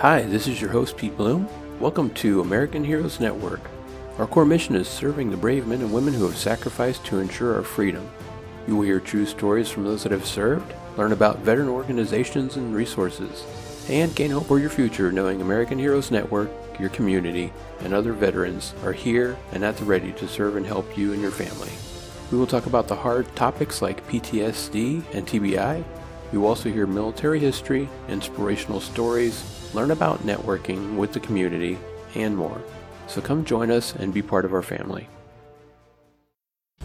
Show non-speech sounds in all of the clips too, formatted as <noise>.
Hi, this is your host, Pete Blum. Welcome to American Heroes Network. Our core mission is serving the brave men and women who have sacrificed to ensure our freedom. You will hear true stories from those that have served, learn about veteran organizations and resources, and gain hope for your future knowing American Heroes Network, your community, and other veterans are here and at the ready to serve and help you and your family. We will talk about the hard topics like PTSD and TBI. You will also hear military history, inspirational stories, learn about networking with the community, and more. So come join us and be part of our family.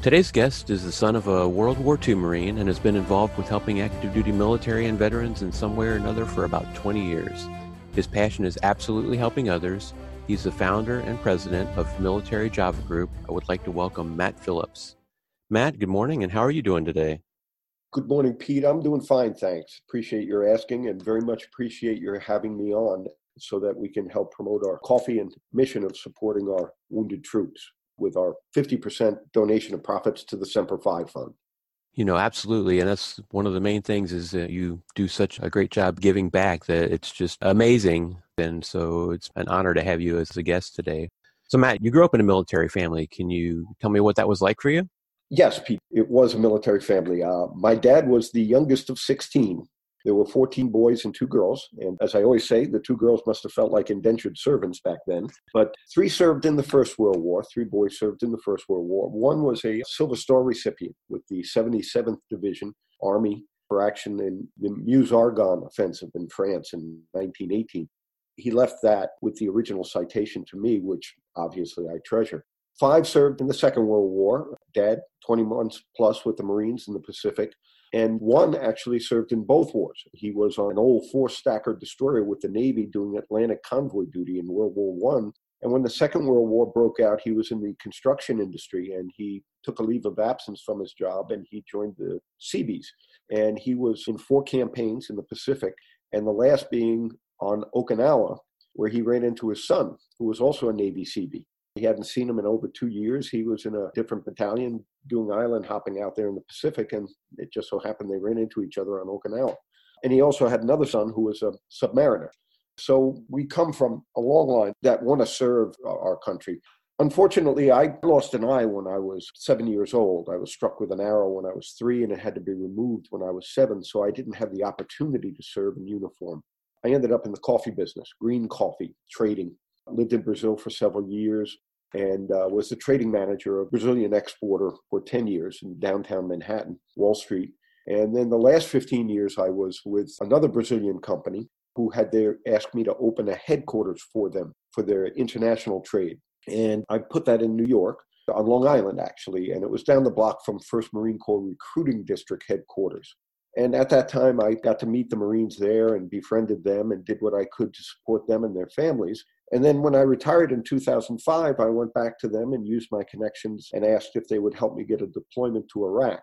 Today's guest is the son of a World War II Marine and has been involved with helping active duty military and veterans in some way or another for about 20 years. His passion is absolutely helping others. He's the founder and president of Military Java Group. I would like to welcome Matt Phillips. Matt, good morning, and how are you doing today? Good morning, Pete. I'm doing fine, thanks. Appreciate your asking and very much appreciate your having me on so that we can help promote our coffee and mission of supporting our wounded troops with our 50% donation of profits to the Semper Fi Fund. You know, absolutely. And that's one of the main things is that you do such a great job giving back that it's just amazing. And so it's an honor to have you as a guest today. So, Matt, you grew up in a military family. Can you tell me what that was like for you? Yes, Pete, it was a military family. Uh, my dad was the youngest of 16. There were 14 boys and two girls. And as I always say, the two girls must have felt like indentured servants back then. But three served in the First World War. Three boys served in the First World War. One was a Silver Star recipient with the 77th Division Army for action in the Meuse-Argonne offensive in France in 1918. He left that with the original citation to me, which obviously I treasure. Five served in the Second World War. Dad, 20 months plus with the Marines in the Pacific. And one actually served in both wars. He was on an old four stacker destroyer with the Navy doing Atlantic convoy duty in World War One. And when the Second World War broke out, he was in the construction industry and he took a leave of absence from his job and he joined the Seabees. And he was in four campaigns in the Pacific, and the last being on Okinawa, where he ran into his son, who was also a Navy Seabee. He hadn't seen him in over two years. He was in a different battalion doing island hopping out there in the Pacific, and it just so happened they ran into each other on Okinawa. And he also had another son who was a submariner. So we come from a long line that want to serve our country. Unfortunately, I lost an eye when I was seven years old. I was struck with an arrow when I was three, and it had to be removed when I was seven, so I didn't have the opportunity to serve in uniform. I ended up in the coffee business, green coffee, trading, lived in Brazil for several years and uh, was the trading manager of Brazilian exporter for 10 years in downtown Manhattan, Wall Street. And then the last 15 years, I was with another Brazilian company who had their, asked me to open a headquarters for them for their international trade. And I put that in New York on Long Island, actually, and it was down the block from 1st Marine Corps Recruiting District headquarters. And at that time, I got to meet the Marines there and befriended them and did what I could to support them and their families. And then when I retired in 2005, I went back to them and used my connections and asked if they would help me get a deployment to Iraq.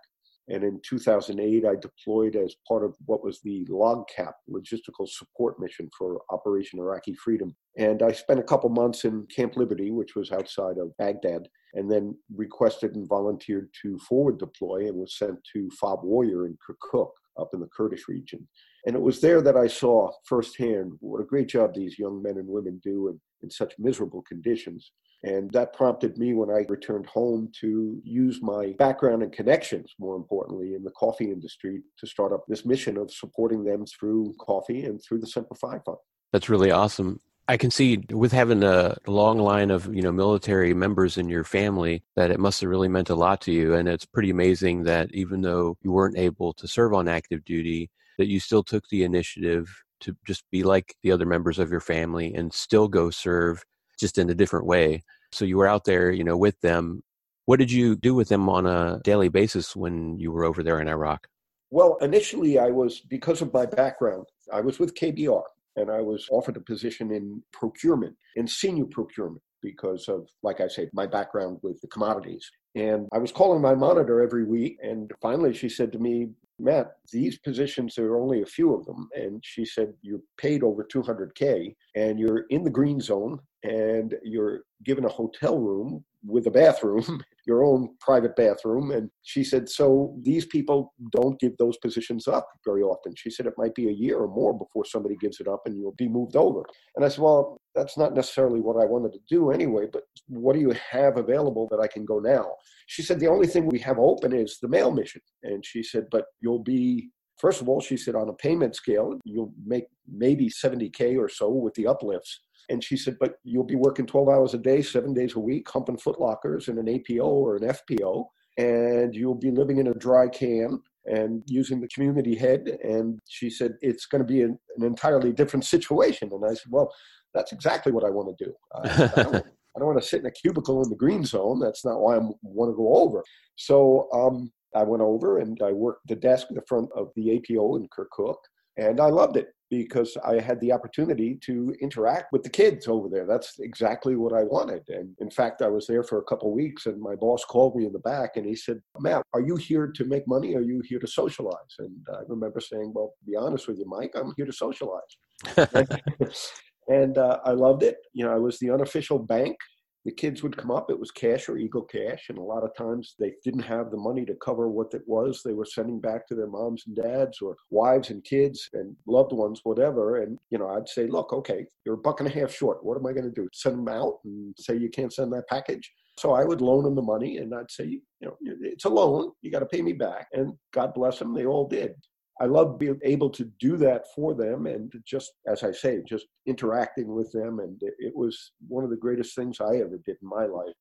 And in 2008, I deployed as part of what was the LOGCAP logistical support mission for Operation Iraqi Freedom. And I spent a couple months in Camp Liberty, which was outside of Baghdad, and then requested and volunteered to forward deploy and was sent to FOB Warrior in Kirkuk up in the Kurdish region. And it was there that I saw firsthand what a great job these young men and women do in, in such miserable conditions. And that prompted me when I returned home to use my background and connections, more importantly, in the coffee industry to start up this mission of supporting them through coffee and through the Semper Fi Fund. That's really awesome. I can see with having a long line of you know military members in your family that it must have really meant a lot to you, and it's pretty amazing that even though you weren't able to serve on active duty, that you still took the initiative to just be like the other members of your family and still go serve just in a different way. So you were out there, you know, with them. What did you do with them on a daily basis when you were over there in Iraq? Well, initially, I was, because of my background, I was with KBR and I was offered a position in procurement, in senior procurement, because of, like I say, my background with the commodities. And I was calling my monitor every week, and finally she said to me, Matt, these positions, there are only a few of them. And she said, You're paid over 200K and you're in the green zone and you're given a hotel room with a bathroom, <laughs> your own private bathroom. And she said, So these people don't give those positions up very often. She said, It might be a year or more before somebody gives it up and you'll be moved over. And I said, Well, that's not necessarily what I wanted to do anyway, but what do you have available that I can go now? She said, The only thing we have open is the mail mission. And she said, But you'll be First of all, she said on a payment scale, you'll make maybe 70K or so with the uplifts. And she said, but you'll be working 12 hours a day, seven days a week, humping footlockers in an APO or an FPO. And you'll be living in a dry can and using the community head. And she said, it's going to be an, an entirely different situation. And I said, well, that's exactly what I want to do. I, I, don't, <laughs> I don't want to sit in a cubicle in the green zone. That's not why I want to go over. So um, I went over and I worked the desk in the front of the APO in Kirkuk, and I loved it because I had the opportunity to interact with the kids over there. That's exactly what I wanted. And in fact, I was there for a couple weeks, and my boss called me in the back and he said, Matt, are you here to make money? Or are you here to socialize? And I remember saying, Well, to be honest with you, Mike, I'm here to socialize. <laughs> <laughs> and uh, I loved it. You know, I was the unofficial bank the kids would come up. It was cash or Eagle Cash, and a lot of times they didn't have the money to cover what it was they were sending back to their moms and dads or wives and kids and loved ones, whatever. And you know, I'd say, look, okay, you're a buck and a half short. What am I going to do? Send them out and say you can't send that package? So I would loan them the money, and I'd say, you know, it's a loan. You got to pay me back. And God bless them, they all did. I love being able to do that for them and just, as I say, just interacting with them. And it was one of the greatest things I ever did in my life.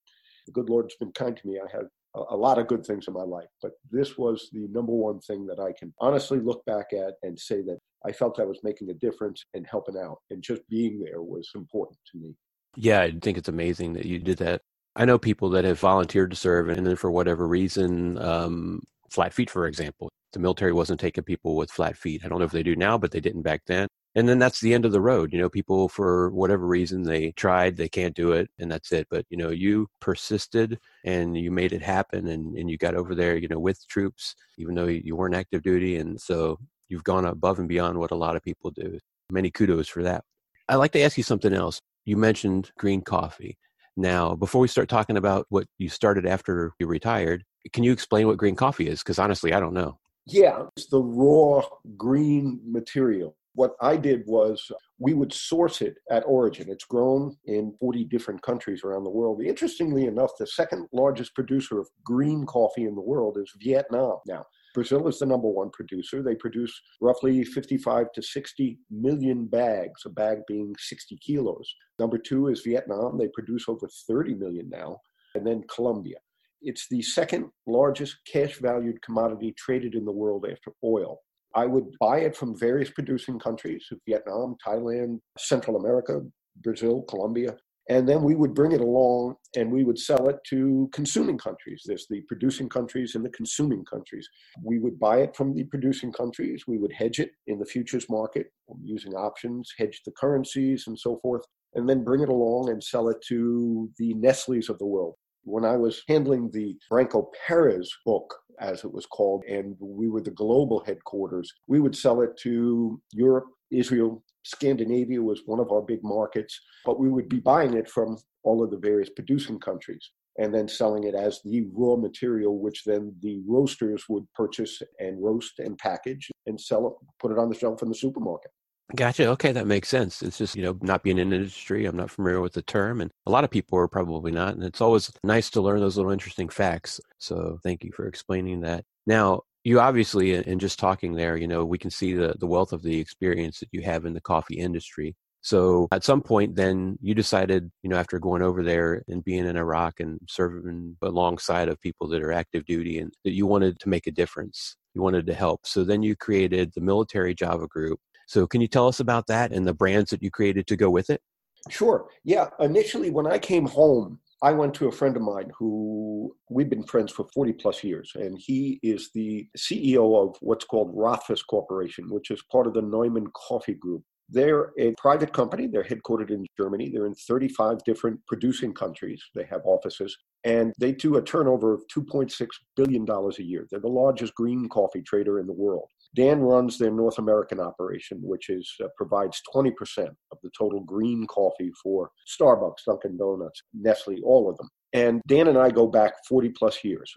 The good Lord's been kind to me. I had a lot of good things in my life, but this was the number one thing that I can honestly look back at and say that I felt I was making a difference and helping out. And just being there was important to me. Yeah, I think it's amazing that you did that. I know people that have volunteered to serve, and then for whatever reason, um, flat feet, for example, the military wasn't taking people with flat feet. I don't know if they do now, but they didn't back then. And then that's the end of the road. You know, people for whatever reason they tried, they can't do it, and that's it. But you know, you persisted and you made it happen, and and you got over there. You know, with troops, even though you weren't active duty, and so you've gone above and beyond what a lot of people do. Many kudos for that. I'd like to ask you something else. You mentioned green coffee. Now, before we start talking about what you started after you retired, can you explain what green coffee is? Because honestly, I don't know. Yeah, it's the raw green material. What I did was we would source it at origin. It's grown in 40 different countries around the world. Interestingly enough, the second largest producer of green coffee in the world is Vietnam now. Brazil is the number one producer. They produce roughly 55 to 60 million bags, a bag being 60 kilos. Number two is Vietnam. They produce over 30 million now. And then Colombia. It's the second largest cash valued commodity traded in the world after oil. I would buy it from various producing countries Vietnam, Thailand, Central America, Brazil, Colombia. And then we would bring it along and we would sell it to consuming countries. There's the producing countries and the consuming countries. We would buy it from the producing countries. We would hedge it in the futures market using options, hedge the currencies and so forth, and then bring it along and sell it to the Nestle's of the world, when I was handling the Franco Perez book, as it was called, and we were the global headquarters, we would sell it to Europe, Israel, Scandinavia was one of our big markets, but we would be buying it from all of the various producing countries and then selling it as the raw material, which then the roasters would purchase and roast and package and sell it, put it on the shelf in the supermarket. Gotcha. Okay, that makes sense. It's just, you know, not being in industry, I'm not familiar with the term, and a lot of people are probably not. And it's always nice to learn those little interesting facts. So thank you for explaining that. Now, you obviously, in just talking there, you know, we can see the, the wealth of the experience that you have in the coffee industry. So at some point, then you decided, you know, after going over there and being in Iraq and serving alongside of people that are active duty and that you wanted to make a difference. You wanted to help. So then you created the military Java group so, can you tell us about that and the brands that you created to go with it? Sure. Yeah. Initially, when I came home, I went to a friend of mine who we've been friends for 40 plus years, and he is the CEO of what's called Rothfos Corporation, which is part of the Neumann Coffee Group. They're a private company. They're headquartered in Germany. They're in 35 different producing countries. They have offices, and they do a turnover of $2.6 billion a year. They're the largest green coffee trader in the world. Dan runs their North American operation, which is uh, provides 20% of the total green coffee for Starbucks, Dunkin' Donuts, Nestle, all of them. And Dan and I go back 40 plus years.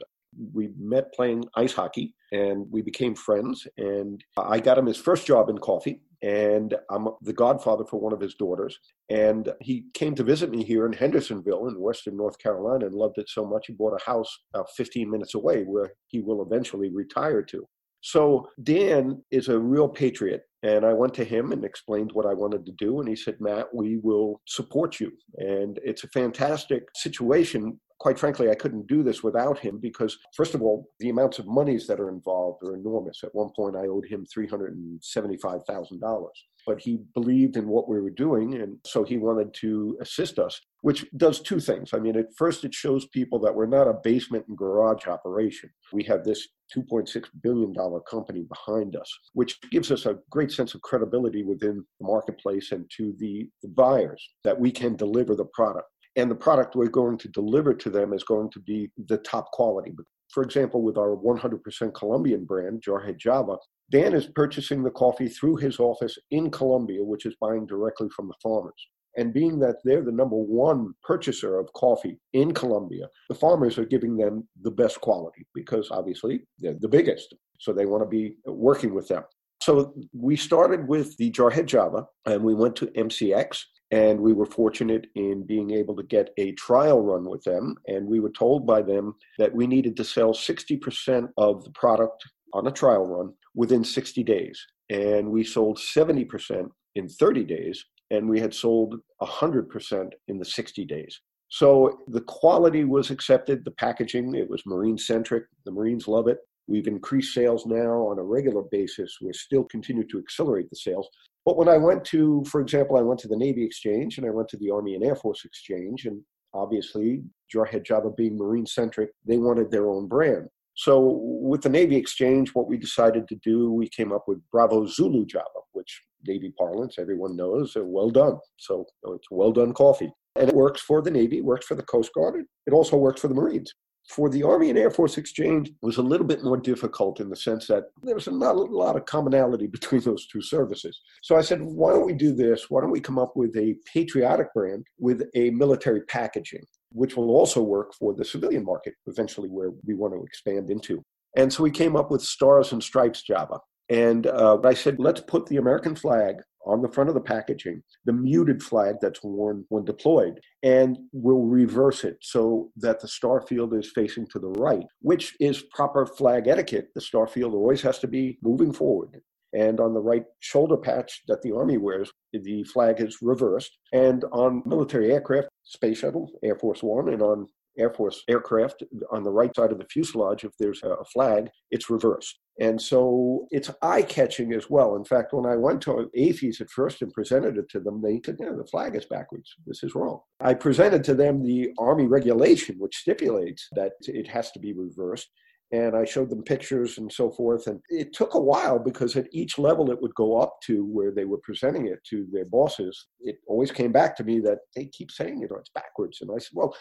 We met playing ice hockey and we became friends. And I got him his first job in coffee. And I'm the godfather for one of his daughters. And he came to visit me here in Hendersonville in Western North Carolina and loved it so much he bought a house about 15 minutes away where he will eventually retire to. So Dan is a real patriot. And I went to him and explained what I wanted to do. And he said, Matt, we will support you. And it's a fantastic situation. Quite frankly, I couldn't do this without him because, first of all, the amounts of monies that are involved are enormous. At one point, I owed him $375,000 but he believed in what we were doing and so he wanted to assist us which does two things. I mean at first it shows people that we're not a basement and garage operation. We have this 2.6 billion dollar company behind us which gives us a great sense of credibility within the marketplace and to the, the buyers that we can deliver the product. And the product we're going to deliver to them is going to be the top quality. For example, with our 100% Colombian brand, Jarhead Java, Dan is purchasing the coffee through his office in Colombia, which is buying directly from the farmers. And being that they're the number one purchaser of coffee in Colombia, the farmers are giving them the best quality because obviously they're the biggest. So they want to be working with them. So we started with the Jarhead Java and we went to MCX and we were fortunate in being able to get a trial run with them. And we were told by them that we needed to sell 60% of the product on a trial run within 60 days. And we sold 70% in 30 days, and we had sold 100% in the 60 days. So the quality was accepted, the packaging, it was marine centric. The Marines love it. We've increased sales now on a regular basis. We still continue to accelerate the sales. But when I went to, for example, I went to the Navy Exchange and I went to the Army and Air Force Exchange, and obviously, Jarhead Java being marine centric, they wanted their own brand. So with the Navy Exchange, what we decided to do, we came up with Bravo Zulu Java, which Navy parlance, everyone knows, well done. So it's well done coffee. And it works for the Navy, it works for the Coast Guard. It also works for the Marines for the Army and Air Force Exchange was a little bit more difficult in the sense that there was not a lot of commonality <laughs> between those two services. So I said, why don't we do this? Why don't we come up with a patriotic brand with a military packaging, which will also work for the civilian market, eventually, where we want to expand into. And so we came up with Stars and Stripes Java. And uh, I said, let's put the American flag on the front of the packaging, the muted flag that's worn when deployed, and we'll reverse it so that the star field is facing to the right, which is proper flag etiquette. The star field always has to be moving forward. And on the right shoulder patch that the Army wears, the flag is reversed. And on military aircraft, Space Shuttle, Air Force One, and on Air Force aircraft on the right side of the fuselage, if there's a flag, it's reversed. And so it's eye catching as well. In fact, when I went to AAFES at first and presented it to them, they said, yeah, the flag is backwards. This is wrong. I presented to them the Army regulation, which stipulates that it has to be reversed. And I showed them pictures and so forth. And it took a while because at each level it would go up to where they were presenting it to their bosses. It always came back to me that they keep saying, you know, it's backwards. And I said, well,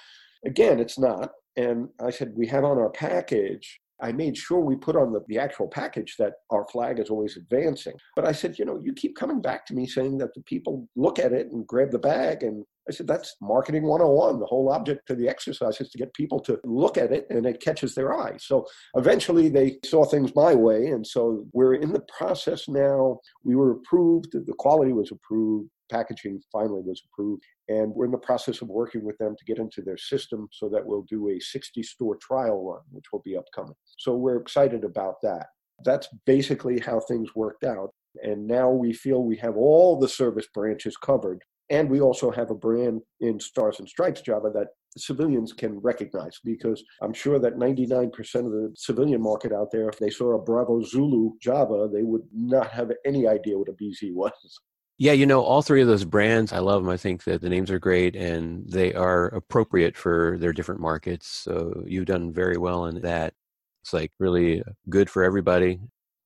Again, it's not. And I said, we have on our package, I made sure we put on the, the actual package that our flag is always advancing. But I said, you know, you keep coming back to me saying that the people look at it and grab the bag. And I said, that's marketing 101. The whole object of the exercise is to get people to look at it and it catches their eye. So eventually they saw things my way. And so we're in the process now. We were approved, the quality was approved packaging finally was approved. And we're in the process of working with them to get into their system so that we'll do a 60 store trial run, which will be upcoming. So we're excited about that. That's basically how things worked out. And now we feel we have all the service branches covered. And we also have a brand in Stars and Stripes Java that civilians can recognize because I'm sure that 99% of the civilian market out there, if they saw a Bravo Zulu Java, they would not have any idea what a BZ was. Yeah, you know, all three of those brands, I love them. I think that the names are great and they are appropriate for their different markets. So you've done very well in that. It's like really good for everybody,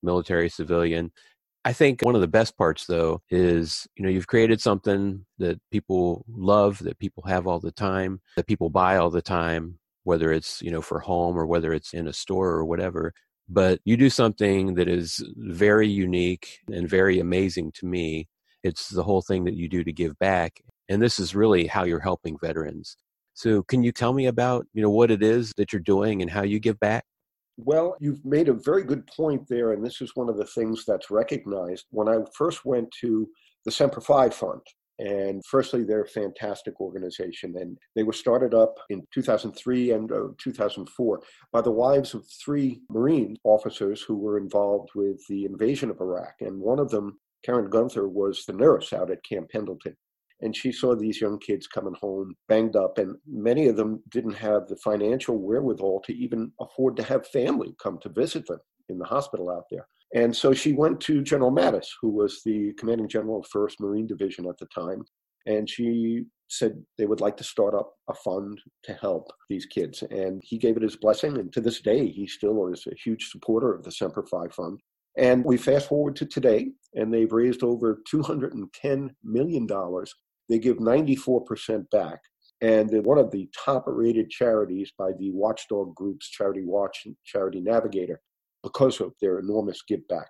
military, civilian. I think one of the best parts though is, you know, you've created something that people love, that people have all the time, that people buy all the time, whether it's, you know, for home or whether it's in a store or whatever. But you do something that is very unique and very amazing to me it's the whole thing that you do to give back. And this is really how you're helping veterans. So, can you tell me about you know what it is that you're doing and how you give back? Well, you've made a very good point there, and this is one of the things that's recognized. When I first went to the Semper Fi Fund, and firstly, they're a fantastic organization, and they were started up in 2003 and uh, 2004 by the wives of three Marine officers who were involved with the invasion of Iraq, and one of them, Karen Guenther, was the nurse out at Camp Pendleton and she saw these young kids coming home banged up and many of them didn't have the financial wherewithal to even afford to have family come to visit them in the hospital out there. And so she went to general mattis who was the commanding general of 1st marine division at the time and she said they would like to start up a fund to help these kids. And he gave it his blessing and to this day he still is a huge supporter of the semper fi fund and we fast forward to today, and they've raised over $210 million they give 94% back. And they're one of the top rated charities by the watchdog groups Charity Watch and Charity Navigator because of their enormous give back.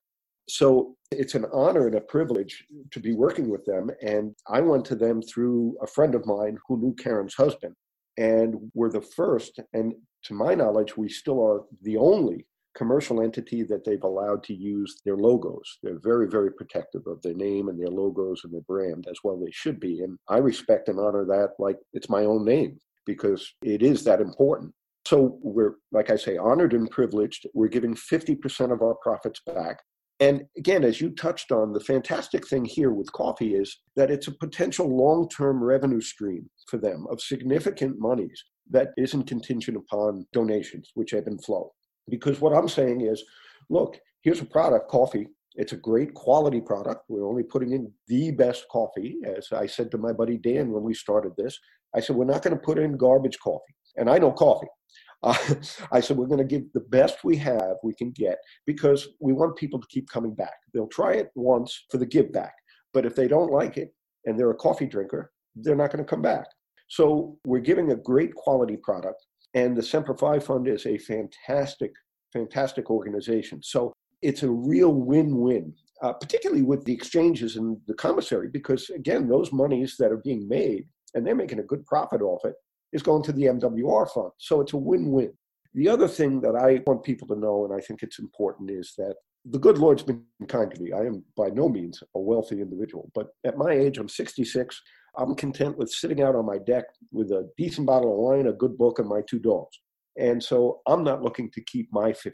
So it's an honor and a privilege to be working with them. And I went to them through a friend of mine who knew Karen's husband. And we're the first, and to my knowledge, we still are the only commercial entity that they've allowed to use their logos. They're very, very protective of their name and their logos and their brand, as well they should be. And I respect and honor that like it's my own name because it is that important. So we're, like I say, honored and privileged. We're giving 50% of our profits back. And again, as you touched on, the fantastic thing here with coffee is that it's a potential long term revenue stream for them of significant monies that isn't contingent upon donations, which ebb and flow. Because what I'm saying is, look, here's a product, coffee. It's a great quality product. We're only putting in the best coffee. As I said to my buddy Dan when we started this, I said, we're not going to put in garbage coffee. And I know coffee. Uh, <laughs> I said, we're going to give the best we have, we can get, because we want people to keep coming back. They'll try it once for the give back. But if they don't like it and they're a coffee drinker, they're not going to come back. So we're giving a great quality product and the Semper Fi Fund is a fantastic, fantastic organization. So it's a real win win, uh, particularly with the exchanges and the commissary, because again, those monies that are being made, and they're making a good profit off it, is going to the MWR fund. So it's a win win. The other thing that I want people to know, and I think it's important, is that the good Lord's been kind to me. I am by no means a wealthy individual, but at my age, I'm 66. I'm content with sitting out on my deck with a decent bottle of wine, a good book, and my two dogs. And so I'm not looking to keep my 50%.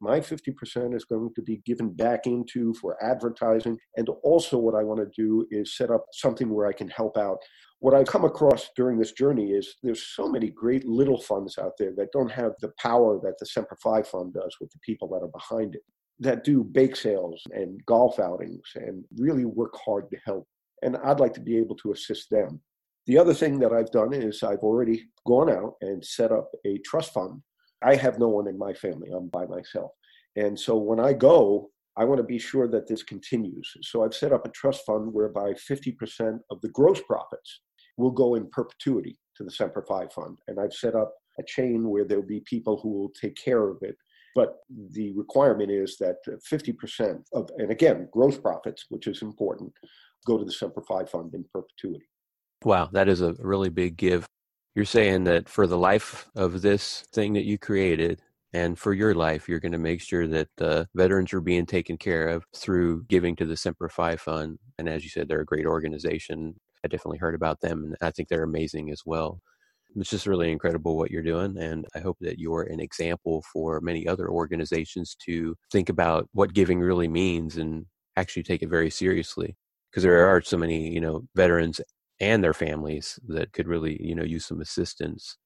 My 50% is going to be given back into for advertising. And also, what I want to do is set up something where I can help out. What I've come across during this journey is there's so many great little funds out there that don't have the power that the Semper Fi Fund does with the people that are behind it, that do bake sales and golf outings and really work hard to help and I'd like to be able to assist them. The other thing that I've done is I've already gone out and set up a trust fund. I have no one in my family, I'm by myself. And so when I go, I want to be sure that this continues. So I've set up a trust fund whereby 50% of the gross profits will go in perpetuity to the Semper Fi Fund. And I've set up a chain where there'll be people who will take care of it. But the requirement is that 50% of, and again, gross profits, which is important, go to the Semper Fi Fund in perpetuity. Wow, that is a really big give. You're saying that for the life of this thing that you created and for your life, you're going to make sure that the veterans are being taken care of through giving to the Semper Fi Fund. And as you said, they're a great organization. I definitely heard about them, and I think they're amazing as well. It's just really incredible what you're doing. And I hope that you're an example for many other organizations to think about what giving really means and actually take it very seriously because there are so many you know veterans and their families that could really you know use some assistance.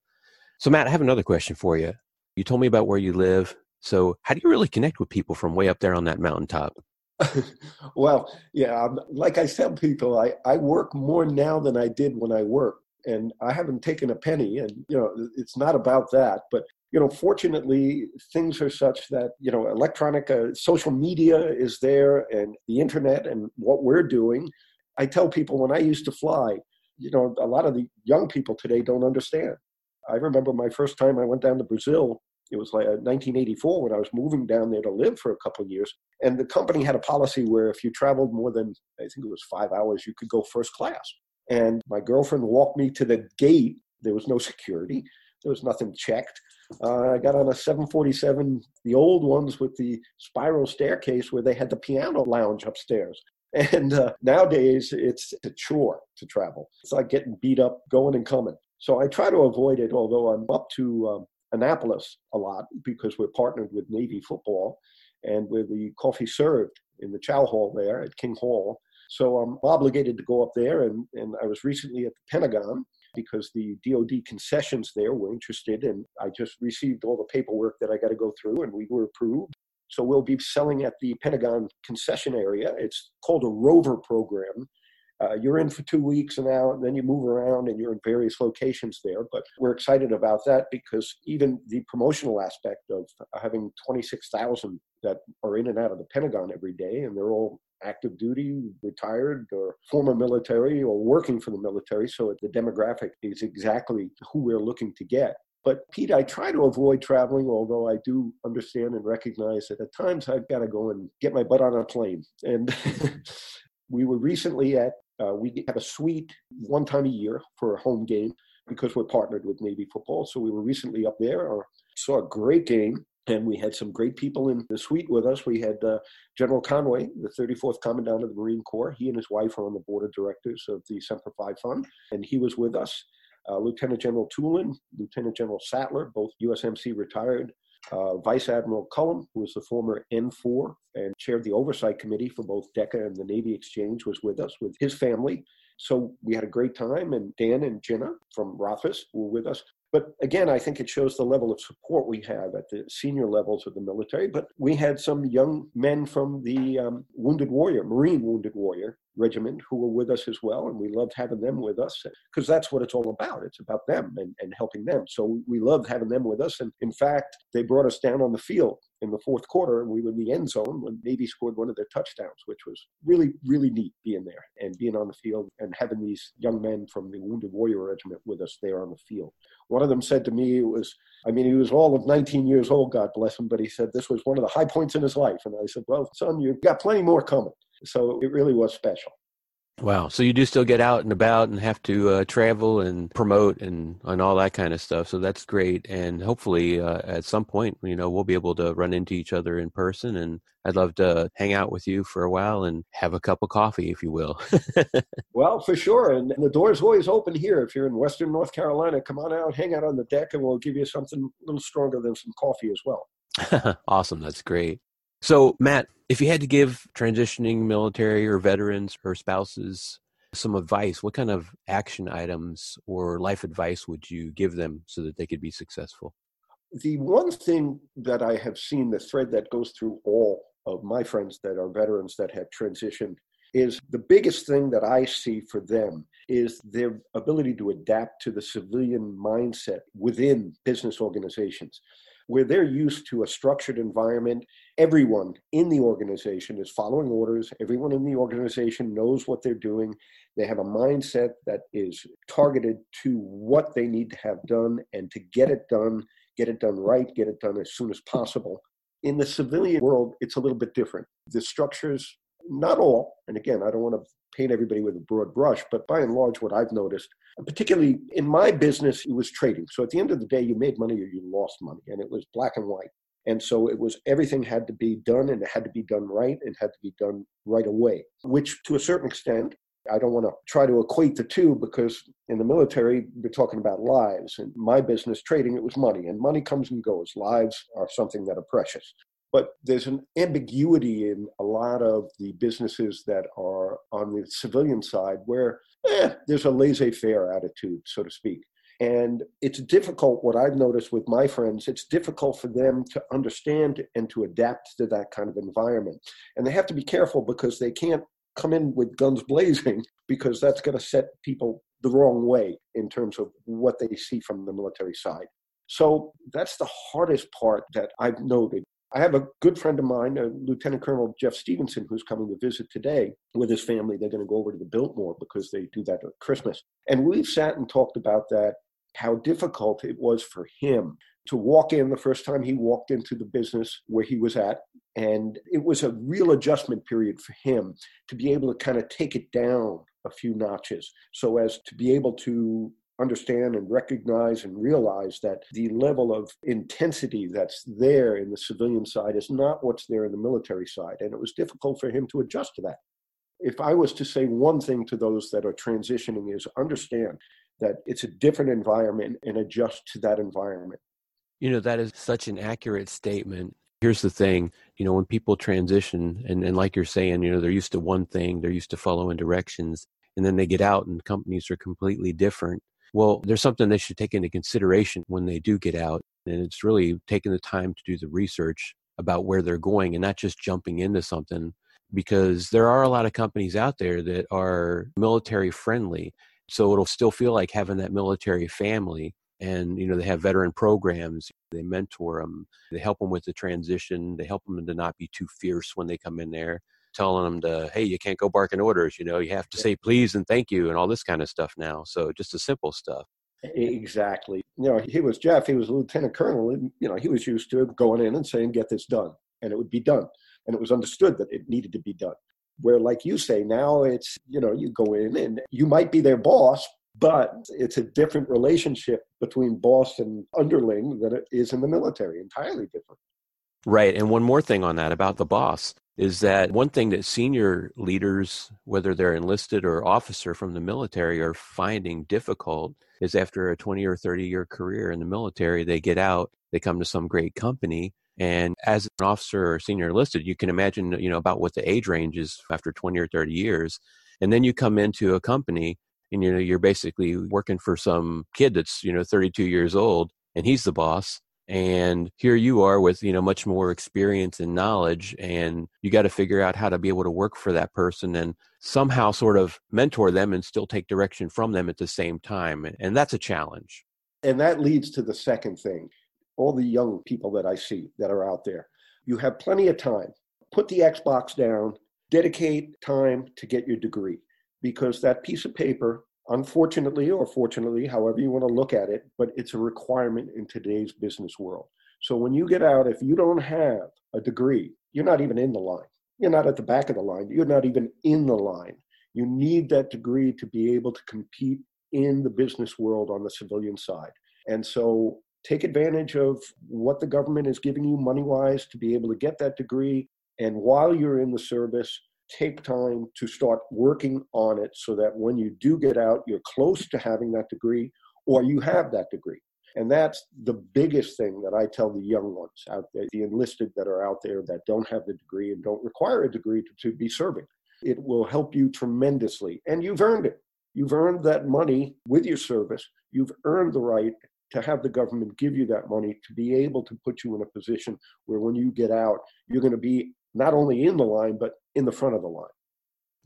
So matt i have another question for you. You told me about where you live. So how do you really connect with people from way up there on that mountaintop? <laughs> Well yeah um, like i tell people I, I work more now than i did when i worked and i haven't taken a penny and you know it's not about that but you know, fortunately, things are such that, you know, electronic uh, social media is there and the internet and what we're doing. I tell people when I used to fly, you know, a lot of the young people today don't understand. I remember my first time I went down to Brazil. It was like 1984 uh, when I was moving down there to live for a couple of years. And the company had a policy where if you traveled more than, I think it was five hours, you could go first class. And my girlfriend walked me to the gate There was no security. There was nothing checked. Uh, I got on a 747, the old ones with the spiral staircase where they had the piano lounge upstairs. And uh, nowadays, it's a chore to travel. It's like getting beat up going and coming. So I try to avoid it, although I'm up to um, Annapolis a lot because we're partnered with Navy football and with the coffee served in the chow hall there at King Hall. So I'm obligated to go up there. And, and I was recently at the Pentagon because the DoD concessions there were interested. And I just received all the paperwork that I got to go through, and we were approved. So we'll be selling at the Pentagon concession area. It's called a rover program. Uh, you're in for two weeks and out, and then you move around and you're in various locations there. But we're excited about that because even the promotional aspect of having 26,000 that are in and out of the Pentagon every day, and they're all active duty, retired, or former military, or working for the military. So the demographic is exactly who we're looking to get. But Pete, I try to avoid traveling, although I do understand and recognize that at times I've got to go and get my butt on a plane. And <laughs> we were recently at, uh, we have a suite one time a year for a home game because we're partnered with Navy football. So we were recently up there, or saw a great game. And we had some great people in the suite with us. We had uh, General Conway, the 34th Commandant of the Marine Corps. He and his wife are on the board of directors of the Semper Fi Fund, and he was with us uh, Lieutenant General Toolan, Lieutenant General Sattler, both USMC retired, uh, Vice Admiral Cullom, who was the former N4 and chaired the oversight committee for both DECA and the Navy Exchange, was with us with his family. So we had a great time, and Dan and Jenna from Rothfos were with us. But again, I think it shows the level of support we have at the senior levels of the military. But we had some young men from the um, Wounded Warrior, Marine Wounded Warrior Regiment, who were with us as well. And we loved having them with us because that's what it's all about. It's about them and, and helping them. So we loved having them with us. And in fact, they brought us down on the field in the fourth quarter, and we were in the end zone when Navy scored one of their touchdowns, which was really, really neat being there and being on the field and having these young men from the Wounded Warrior Regiment with us there on the field. One of them said to me, it was, I mean, he was all of 19 years old, God bless him, but he said this was one of the high points in his life. And I said, Well, son, you've got plenty more coming. So it really was special. Wow. So you do still get out and about and have to uh, travel and promote and, and all that kind of stuff. So that's great. And hopefully uh, at some point, you know, we'll be able to run into each other in person. And I'd love to hang out with you for a while and have a cup of coffee, if you will. <laughs> well, for sure. And, and the door's always open here. If you're in Western North Carolina, come on out, hang out on the deck, and we'll give you something a little stronger than some coffee as well. <laughs> awesome. That's great. So, Matt, if you had to give transitioning military or veterans or spouses some advice, what kind of action items or life advice would you give them so that they could be successful? The one thing that I have seen, the thread that goes through all of my friends that are veterans that have transitioned, is the biggest thing that I see for them is their ability to adapt to the civilian mindset within business organizations where they're used to a structured environment. Everyone in the organization is following orders. Everyone in the organization knows what they're doing. They have a mindset that is targeted to what they need to have done and to get it done, get it done right, get it done as soon as possible. In the civilian world, it's a little bit different. The structures, not all, and again, I don't want to paint everybody with a broad brush, but by and large, what I've noticed, particularly in my business, it was trading. So at the end of the day, you made money or you lost money, and it was black and white. And so it was everything had to be done and it had to be done right and had to be done right away, which to a certain extent, I don't want to try to equate the two because in the military, we're talking about lives. In my business, trading, it was money, and money comes and goes. Lives are something that are precious. But there's an ambiguity in a lot of the businesses that are on the civilian side where eh, there's a laissez faire attitude, so to speak. And it's difficult, what I've noticed with my friends, it's difficult for them to understand and to adapt to that kind of environment. And they have to be careful because they can't come in with guns blazing <laughs> because that's going to set people the wrong way in terms of what they see from the military side. So that's the hardest part that I've noted I have a good friend of mine, uh, Lieutenant Colonel Jeff Stevenson, who's coming to visit today with his family. They're going to go over to the Biltmore because they do that at Christmas. And we've sat and talked about that, how difficult it was for him to walk in the first time he walked into the business where he was at. And it was a real adjustment period for him to be able to kind of take it down a few notches so as to be able to understand and recognize and realize that the level of intensity that's there in the civilian side is not what's there in the military side. And it was difficult for him to adjust to that. If I was to say one thing to those that are transitioning is understand that it's a different environment and adjust to that environment. You know, that is such an accurate statement. Here's the thing, you know, when people transition and, and like you're saying, you know, they're used to one thing, they're used to following directions, and then they get out and companies are completely different. Well, there's something they should take into consideration when they do get out. And it's really taking the time to do the research about where they're going and not just jumping into something because there are a lot of companies out there that are military friendly so it'll still feel like having that military family. And, you know, they have veteran programs, they mentor them, they help them with the transition, they help them to not be too fierce when they come in there, telling them to, hey, you can't go barking orders, you know, you have to say please and thank you and all this kind of stuff now. So just the simple stuff. Exactly. You know, he was Jeff, he was a lieutenant colonel, and, you know, he was used to going in and saying, get this done, and it would be done. And it was understood that it needed to be done where like you say now it's you know you go in and you might be their boss but it's a different relationship between boss and underling than it is in the military entirely different right and one more thing on that about the boss is that one thing that senior leaders whether they're enlisted or officer from the military are finding difficult is after a 20 or 30 year career in the military they get out they come to some great company and as an officer or senior enlisted, you can imagine, you know, about what the age range is after 20 or 30 years. And then you come into a company and, you know, you're basically working for some kid that's, you know, 32 years old and he's the boss. And here you are with, you know, much more experience and knowledge. And you got to figure out how to be able to work for that person and somehow sort of mentor them and still take direction from them at the same time. And that's a challenge. And that leads to the second thing all the young people that I see that are out there. You have plenty of time. Put the Xbox down, dedicate time to get your degree because that piece of paper, unfortunately or fortunately, however you want to look at it, but it's a requirement in today's business world. So when you get out, if you don't have a degree, you're not even in the line. You're not at the back of the line. You're not even in the line. You need that degree to be able to compete in the business world on the civilian side. And so take advantage of what the government is giving you money wise to be able to get that degree. And while you're in the service, take time to start working on it so that when you do get out, you're close to having that degree or you have that degree. And that's the biggest thing that I tell the young ones out there, the enlisted that are out there that don't have the degree and don't require a degree to, to be serving. It will help you tremendously. And you've earned it. You've earned that money with your service. You've earned the right to have the government give you that money to be able to put you in a position where when you get out, you're going to be not only in the line, but in the front of the line.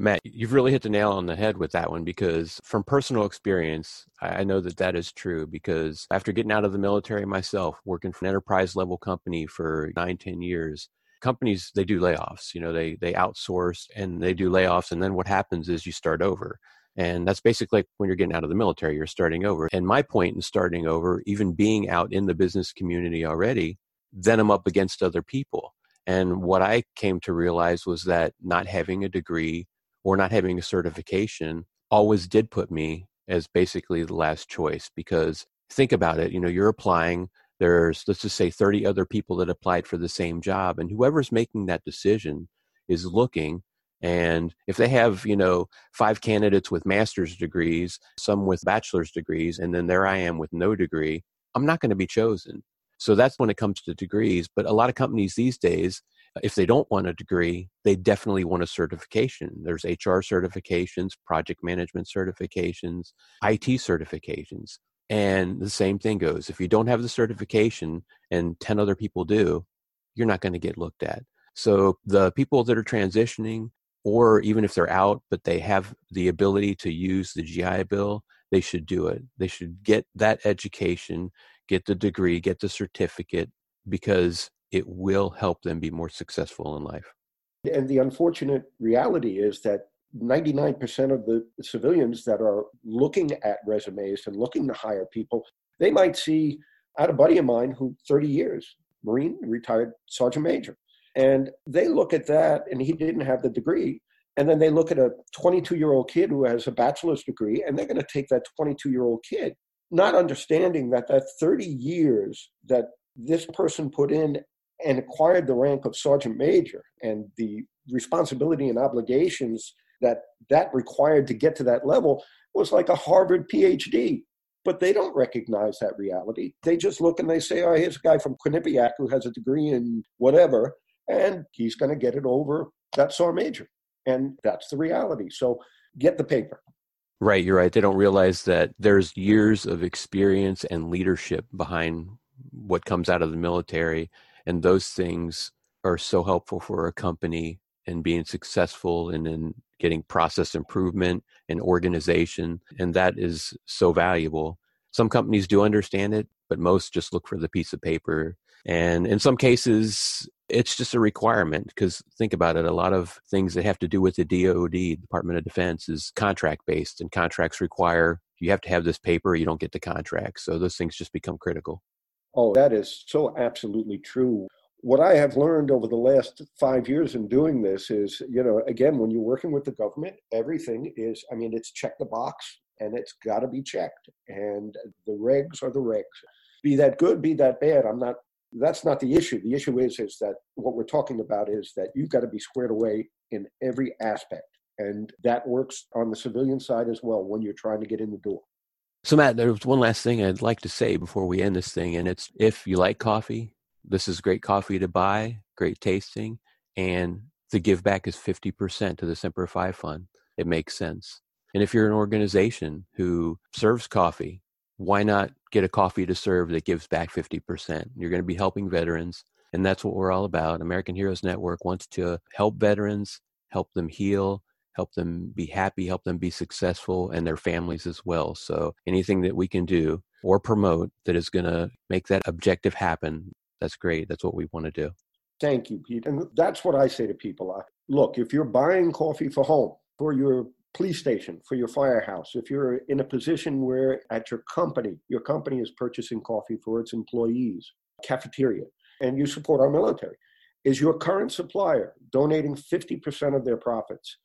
Matt, you've really hit the nail on the head with that one because from personal experience, I know that that is true because after getting out of the military myself, working for an enterprise level company for nine, ten years, companies, they do layoffs, you know, they, they outsource and they do layoffs. And then what happens is you start over. And that's basically like when you're getting out of the military, you're starting over. And my point in starting over, even being out in the business community already, then I'm up against other people. And what I came to realize was that not having a degree or not having a certification always did put me as basically the last choice because think about it, you know, you're applying, there's let's just say 30 other people that applied for the same job and whoever's making that decision is looking and if they have, you know, five candidates with master's degrees, some with bachelor's degrees, and then there I am with no degree, I'm not going to be chosen. So that's when it comes to degrees. But a lot of companies these days, uh, if they don't want a degree, they definitely want a certification. There's HR certifications, project management certifications, IT certifications. And the same thing goes. If you don't have the certification and 10 other people do, you're not going to get looked at. So the people that are transitioning, or even if they're out but they have the ability to use the GI Bill, they should do it. They should get that education, get the degree, get the certificate because it will help them be more successful in life. And the unfortunate reality is that 99% of the civilians that are looking at resumes and looking to hire people, they might see, I had a buddy of mine who 30 years, Marine, retired sergeant major. And they look at that, and he didn't have the degree. And then they look at a 22 year old kid who has a bachelor's degree and they're going to take that 22 year old kid, not understanding that that 30 years that this person put in and acquired the rank of sergeant major and the responsibility and obligations that that required to get to that level was like a Harvard PhD. But they don't recognize that reality. They just look and they say, oh, here's a guy from Quinnipiac who has a degree in whatever, and he's going to get it over that SAR major. And that's the reality. So get the paper. Right, you're right. They don't realize that there's years of experience and leadership behind what comes out of the military. And those things are so helpful for a company and being successful and in getting process improvement and organization. And that is so valuable. Some companies do understand it, but most just look for the piece of paper. And in some cases, it's just a requirement because think about it a lot of things that have to do with the DoD, Department of Defense, is contract based, and contracts require you have to have this paper, you don't get the contract. So those things just become critical. Oh, that is so absolutely true what I have learned over the last five years in doing this is, you know, again, when you're working with the government, everything is, I mean, it's check the box and it's got to be checked. And the regs are the regs. Be that good, be that bad. I'm not, that's not the issue. The issue is, is that what we're talking about is that you've got to be squared away in every aspect. And that works on the civilian side as well when you're trying to get in the door. So, Matt, there's one last thing I'd like to say before we end this thing, and it's if you like coffee, this is great coffee to buy, great tasting, and the give back is 50% to the Semper Fi Fund. It makes sense. And if you're an organization who serves coffee, why not get a coffee to serve that gives back 50%? You're going to be helping veterans, and that's what we're all about. American Heroes Network wants to help veterans, help them heal, help them be happy, help them be successful, and their families as well. So anything that we can do or promote that is going to make that objective happen that's great. That's what we want to do. Thank you, Pete. And that's what I say to people. Uh, Look, if you're buying coffee for home, for your police station, for your firehouse, if you're in a position where at your company, your company is purchasing coffee for its employees, cafeteria, and you support our military, is your current supplier donating 50% of their profits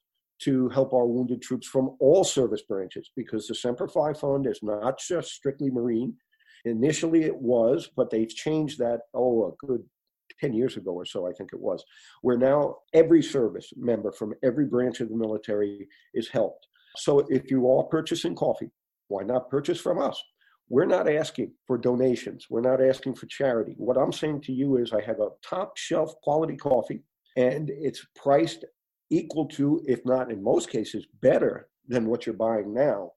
to help our wounded troops from all service branches? Because the Semper Fi Fund is not just strictly Marine, Initially, it was, but they've changed that, oh, a good 10 years ago or so, I think it was, where now every service member from every branch of the military is helped. So if you are purchasing coffee, why not purchase from us? We're not asking for donations. We're not asking for charity. What I'm saying to you is I have a top shelf quality coffee and it's priced equal to, if not in most cases, better than what you're buying now.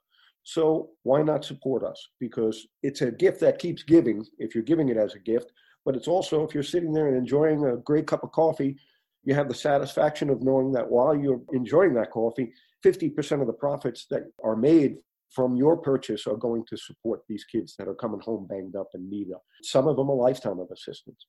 So why not support us? Because it's a gift that keeps giving if you're giving it as a gift, but it's also if you're sitting there and enjoying a great cup of coffee, you have the satisfaction of knowing that while you're enjoying that coffee, 50% of the profits that are made from your purchase are going to support these kids that are coming home banged up and need some of them a lifetime of assistance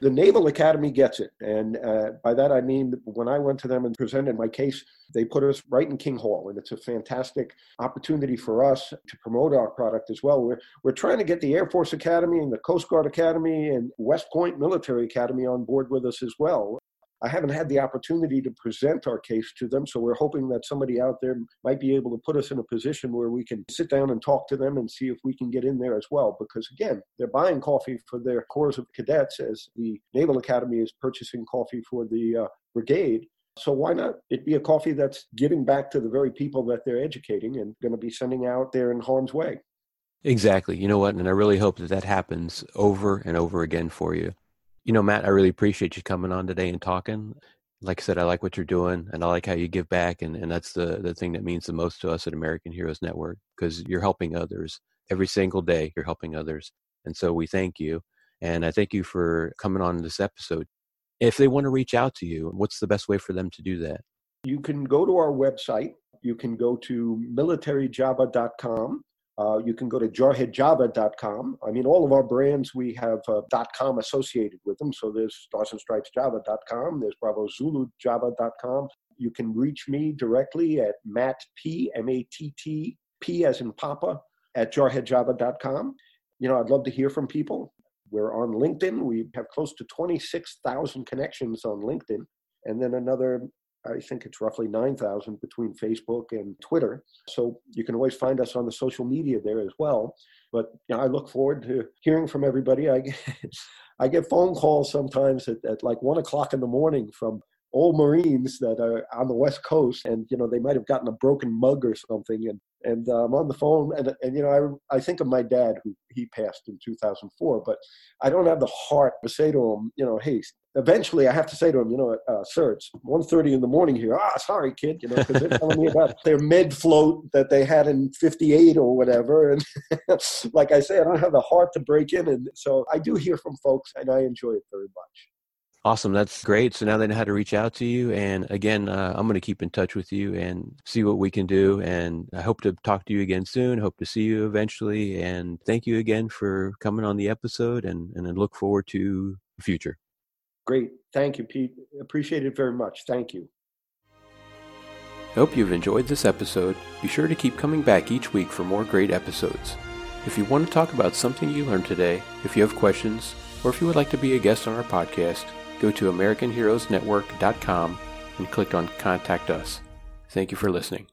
the Naval Academy gets it. And uh, by that I mean when I went to them and presented my case, they put us right in King Hall. And it's a fantastic opportunity for us to promote our product as well. We're, we're trying to get the Air Force Academy and the Coast Guard Academy and West Point Military Academy on board with us as well. I haven't had the opportunity to present our case to them, so we're hoping that somebody out there might be able to put us in a position where we can sit down and talk to them and see if we can get in there as well. Because again, they're buying coffee for their corps of cadets as the Naval Academy is purchasing coffee for the uh, brigade. So why not it be a coffee that's giving back to the very people that they're educating and going to be sending out there in harm's way? Exactly. You know what? And I really hope that that happens over and over again for you. You know, Matt, I really appreciate you coming on today and talking. Like I said, I like what you're doing and I like how you give back. And, and that's the, the thing that means the most to us at American Heroes Network because you're helping others every single day. You're helping others. And so we thank you. And I thank you for coming on this episode. If they want to reach out to you, what's the best way for them to do that? You can go to our website. You can go to militaryjava.com uh, you can go to jarheadjava.com. I mean, all of our brands, we have uh, .com associated with them. So there's Stars and Stripes Java.com, there's Bravo Zulu. You can reach me directly at Matt P, M-A-T-T, P as in Papa, at jarheadjava.com. You know, I'd love to hear from people. We're on LinkedIn. We have close to 26,000 connections on LinkedIn, and then another I think it's roughly 9,000 between Facebook and Twitter. So you can always find us on the social media there as well. But you know, I look forward to hearing from everybody. I get, <laughs> I get phone calls sometimes at, at like one o'clock in the morning from old Marines that are on the West Coast, and you know they might have gotten a broken mug or something, and and I'm on the phone, and and you know I I think of my dad who he passed in 2004, but I don't have the heart to say to him, you know, hey. Eventually, I have to say to him, you know, uh, sir, it's 1.30 in the morning here. Ah, sorry, kid, you know, because they're telling me about their med float that they had in 58 or whatever. And <laughs> like I say, I don't have the heart to break in. And so I do hear from folks, and I enjoy it very much. Awesome. That's great. So now they know how to reach out to you. And again, uh, I'm going to keep in touch with you and see what we can do. And I hope to talk to you again soon. Hope to see you eventually. And thank you again for coming on the episode and, and I look forward to the future. Great. Thank you, Pete. Appreciate it very much. Thank you. Hope you've enjoyed this episode. Be sure to keep coming back each week for more great episodes. If you want to talk about something you learned today, if you have questions, or if you would like to be a guest on our podcast, go to AmericanHeroesNetwork.com and click on Contact Us. Thank you for listening.